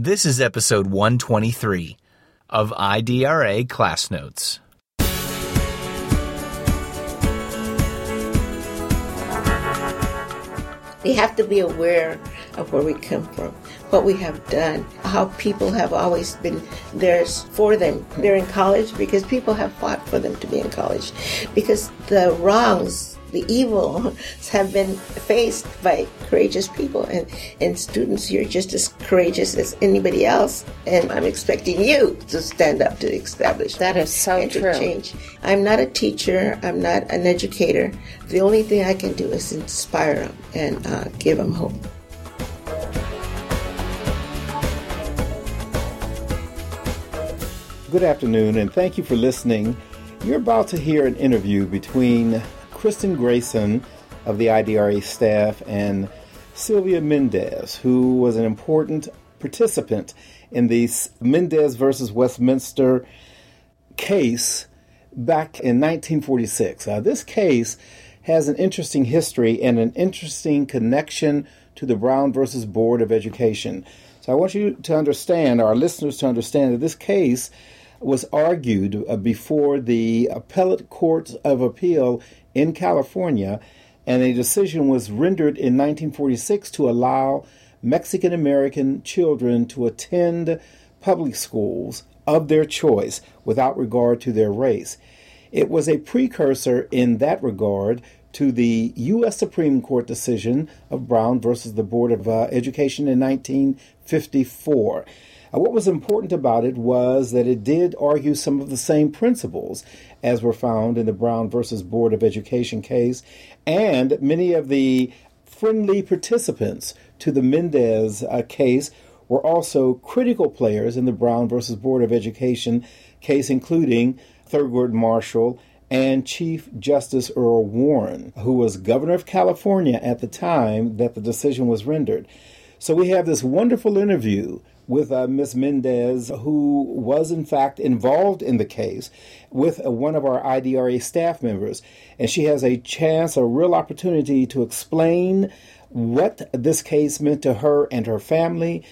This is episode 123 of IDRA Class Notes. We have to be aware of where we come from, what we have done, how people have always been there for them. They're in college because people have fought for them to be in college, because the wrongs the evil have been faced by courageous people and, and students you're just as courageous as anybody else. And i'm expecting you to stand up to establish that is so and true. to change. I'm not a teacher. I'm not an educator. The only thing i can do is inspire them and uh, give them hope. Good afternoon, and thank you for listening. You're about to hear an interview between Kristen Grayson of the IDRA staff and Sylvia Mendez, who was an important participant in the Mendez versus Westminster case back in 1946. Uh, this case has an interesting history and an interesting connection to the Brown versus Board of Education. So I want you to understand, our listeners to understand, that this case was argued uh, before the appellate court of appeal in California, and a decision was rendered in 1946 to allow Mexican American children to attend public schools of their choice without regard to their race. It was a precursor in that regard to the U.S. Supreme Court decision of Brown versus the Board of uh, Education in 1954. Uh, what was important about it was that it did argue some of the same principles as were found in the Brown versus Board of Education case, and many of the friendly participants to the Mendez uh, case were also critical players in the Brown versus Board of Education case, including Thurgood Marshall and Chief Justice Earl Warren, who was governor of California at the time that the decision was rendered. So we have this wonderful interview with uh, Ms. Mendez, who was in fact involved in the case with uh, one of our IDRA staff members. And she has a chance, a real opportunity to explain what this case meant to her and her family,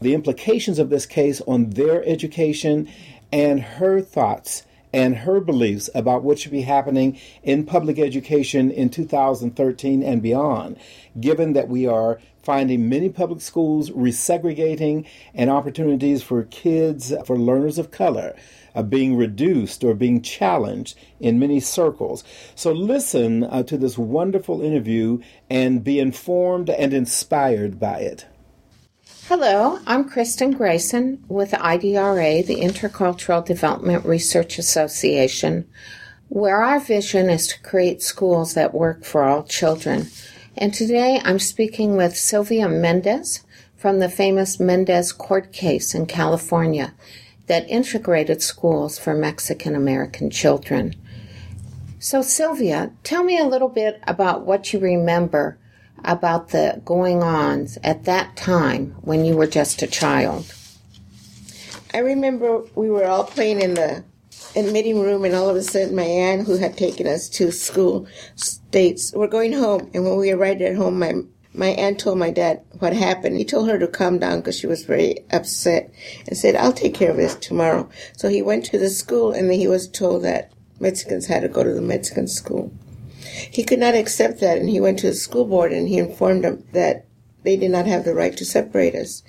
the implications of this case on their education, and her thoughts and her beliefs about what should be happening in public education in 2013 and beyond, given that we are finding many public schools resegregating and opportunities for kids, for learners of color, uh, being reduced or being challenged in many circles. So listen uh, to this wonderful interview and be informed and inspired by it. Hello, I'm Kristen Grayson with IDRA, the Intercultural Development Research Association, where our vision is to create schools that work for all children. And today I'm speaking with Sylvia Mendez from the famous Mendez court case in California that integrated schools for Mexican American children. So, Sylvia, tell me a little bit about what you remember about the going ons at that time when you were just a child. I remember we were all playing in the admitting room, and all of a sudden, my aunt, who had taken us to school, states, "We're going home." And when we arrived at home, my my aunt told my dad what happened. He told her to calm down because she was very upset, and said, "I'll take care of this tomorrow." So he went to the school, and then he was told that Mexicans had to go to the Mexican school. He could not accept that, and he went to the school board and he informed them that they did not have the right to separate us.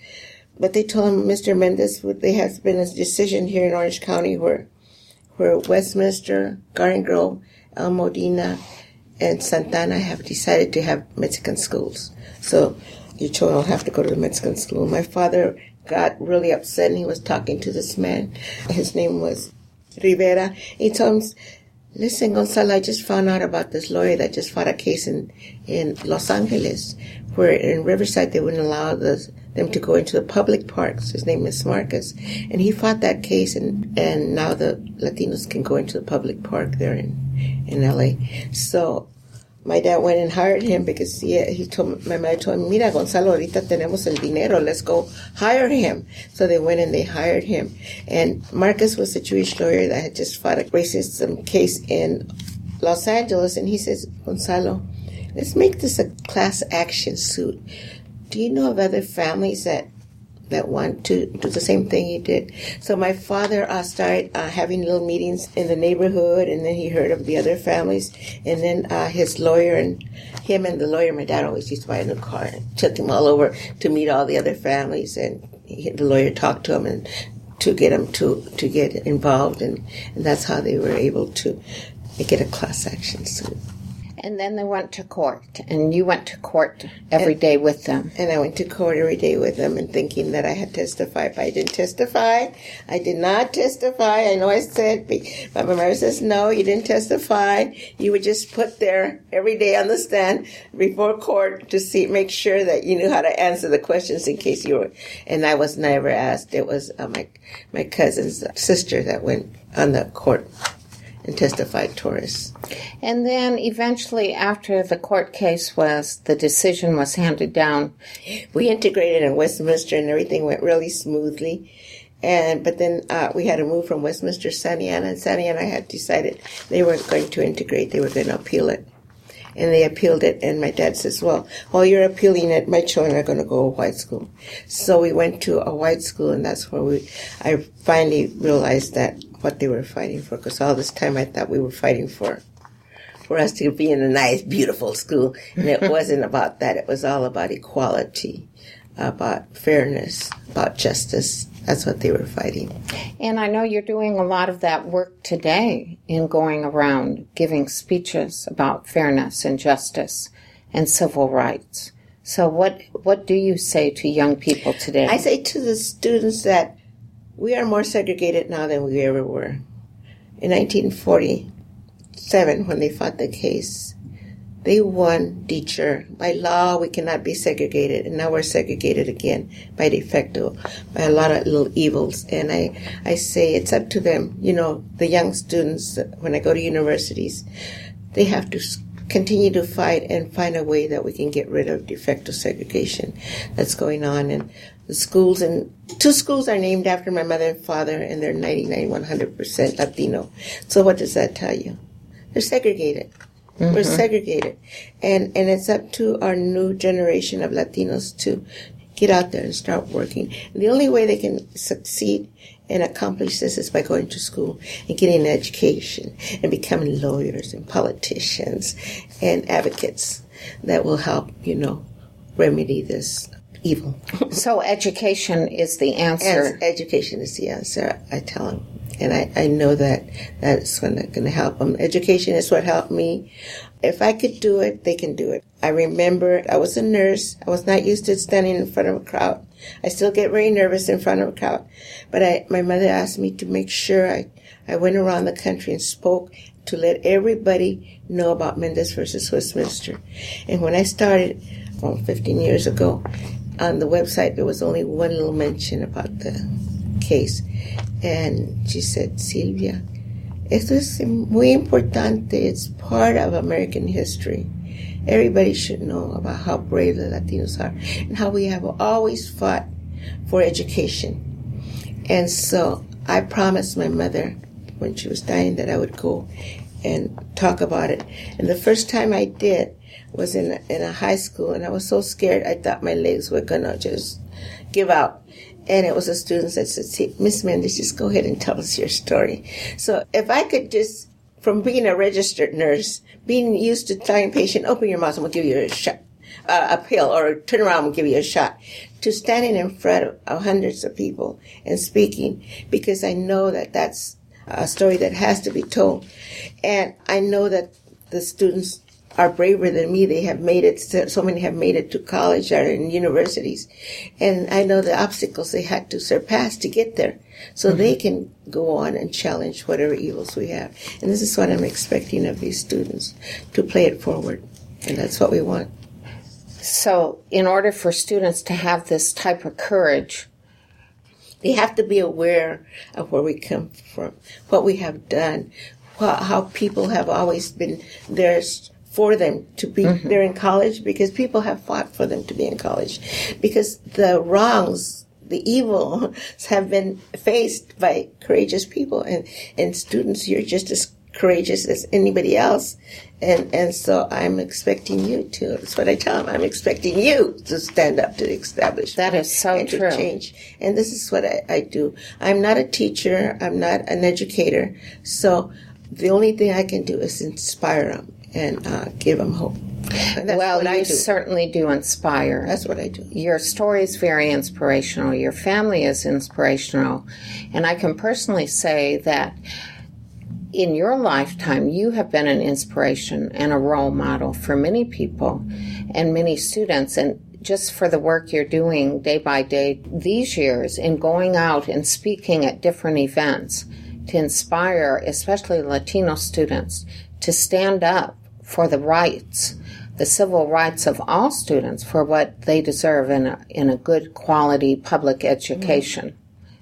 But they told him, Mr. Mendez, there has been a decision here in Orange County where where Westminster, Garden Grove, El Modena, and Santa Ana have decided to have Mexican schools. So your children will have to go to the Mexican school. My father got really upset and he was talking to this man. His name was Rivera. He told him, listen, Gonzalo, I just found out about this lawyer that just fought a case in, in Los Angeles where in Riverside they wouldn't allow the them to go into the public parks. His name is Marcus, and he fought that case, and and now the Latinos can go into the public park there in in LA. So my dad went and hired him because he, he told my mother told him, "Mira, Gonzalo, ahorita tenemos el dinero. Let's go hire him." So they went and they hired him. And Marcus was a Jewish lawyer that had just fought a racism um, case in Los Angeles, and he says, "Gonzalo, let's make this a class action suit." Do you know of other families that that want to do the same thing he did. So my father uh, started uh, having little meetings in the neighborhood, and then he heard of the other families, and then uh, his lawyer and him and the lawyer, my dad always used to buy a new car, and took him all over to meet all the other families, and he, the lawyer talked to him and to get him to to get involved, and, and that's how they were able to get a class action suit. And then they went to court, and you went to court every day with them. And I went to court every day with them and thinking that I had testified, but I didn't testify. I did not testify. I know I said, but my mother says, no, you didn't testify. You were just put there every day on the stand before court to see, make sure that you knew how to answer the questions in case you were, and I was never asked. It was uh, my, my cousin's sister that went on the court and testified Taurus. And then eventually, after the court case was, the decision was handed down. We integrated in Westminster and everything went really smoothly. And, but then, uh, we had to move from Westminster to Santa Ana and Santa Ana had decided they weren't going to integrate, they were going to appeal it. And they appealed it, and my dad says, well, while you're appealing it, my children are going to go to white school. So we went to a white school, and that's where we, I finally realized that what they were fighting for, because all this time I thought we were fighting for for us to be in a nice, beautiful school. And it wasn't about that. It was all about equality, about fairness, about justice. That's what they were fighting. And I know you're doing a lot of that work today in going around giving speeches about fairness and justice and civil rights. So what what do you say to young people today? I say to the students that we are more segregated now than we ever were. In 1947, when they fought the case, they won teacher. By law, we cannot be segregated, and now we're segregated again by de facto, by a lot of little evils. And I, I say it's up to them. You know, the young students, when I go to universities, they have to continue to fight and find a way that we can get rid of de facto segregation that's going on. And the schools and two schools are named after my mother and father, and they're 99, 100% Latino. So what does that tell you? They're segregated. Mm-hmm. We're segregated. And, and it's up to our new generation of Latinos to get out there and start working. And the only way they can succeed and accomplish this is by going to school and getting an education and becoming lawyers and politicians and advocates that will help, you know, remedy this evil. so education is the answer. education is the answer, I tell them. And I, I know that that's going to help them. Education is what helped me. If I could do it, they can do it. I remember I was a nurse. I was not used to standing in front of a crowd. I still get very nervous in front of a crowd. But I, my mother asked me to make sure I, I went around the country and spoke to let everybody know about Mendez versus Westminster. And when I started, well, 15 years ago, on the website, there was only one little mention about the case. And she said, Silvia, esto es muy importante. It's part of American history. Everybody should know about how brave the Latinos are and how we have always fought for education. And so I promised my mother when she was dying that I would go and talk about it. And the first time I did, was in a, in a high school, and I was so scared I thought my legs were gonna just give out. And it was a student that said, Miss Mendez, just go ahead and tell us your story. So if I could just, from being a registered nurse, being used to telling patient, open your mouth and we'll give you a shot, uh, a pill, or turn around and give you a shot, to standing in front of hundreds of people and speaking, because I know that that's a story that has to be told. And I know that the students are braver than me. They have made it, so many have made it to college or in universities. And I know the obstacles they had to surpass to get there. So mm-hmm. they can go on and challenge whatever evils we have. And this is what I'm expecting of these students to play it forward. And that's what we want. So, in order for students to have this type of courage, they have to be aware of where we come from, what we have done, how people have always been there for them to be mm-hmm. there in college because people have fought for them to be in college because the wrongs the evil have been faced by courageous people and and students you're just as courageous as anybody else. And, and so I'm expecting you to, that's what I tell them, I'm expecting you to stand up to the establishment. That is so and true. To change. And this is what I, I do. I'm not a teacher. I'm not an educator. So the only thing I can do is inspire them and uh, give them hope. Well, you do. certainly do inspire. That's what I do. Your story is very inspirational. Your family is inspirational. And I can personally say that in your lifetime, you have been an inspiration and a role model for many people and many students. And just for the work you're doing day by day these years in going out and speaking at different events to inspire, especially Latino students, to stand up for the rights the civil rights of all students for what they deserve in a, in a good quality public education. Mm-hmm.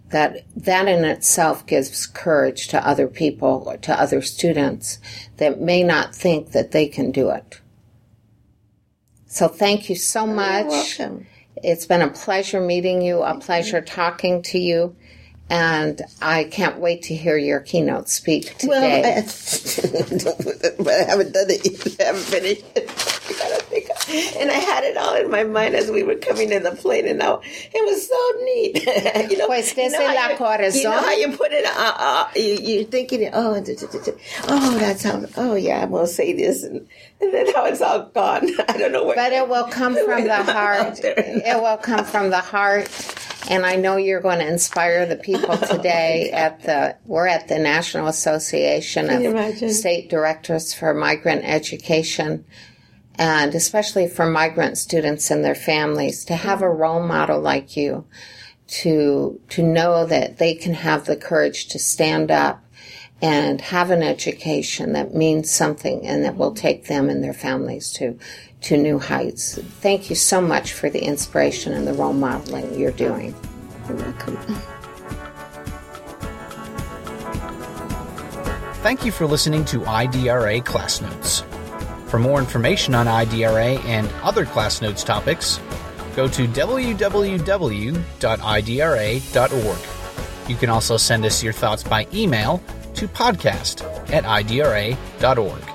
That that in itself gives courage to other people or to other students that may not think that they can do it. So thank you so much. You're welcome. It's been a pleasure meeting you, a pleasure talking to you. And I can't wait to hear your keynote speak today. Well, I, but I haven't done it yet. I haven't finished it. I. And I had it all in my mind as we were coming in the plane, and now it was so neat. you know, Pues you know la you- corazón. You know how you put it? Uh, uh, you, you're thinking, oh, d- d- d- d- oh, that's how. Oh, yeah, I'm gonna say this, and, and then how it's all gone. I don't know where. But it will come from the heart. It will come from the heart. And I know you're going to inspire the people today at the, we're at the National Association Can of imagine? State Directors for Migrant Education. And especially for migrant students and their families to have a role model like you to, to know that they can have the courage to stand up and have an education that means something and that will take them and their families to to new heights. Thank you so much for the inspiration and the role modeling you're doing. You're welcome. Thank you for listening to IDRA Class Notes. For more information on IDRA and other Class Notes topics, go to www.idra.org. You can also send us your thoughts by email to podcast at idra.org.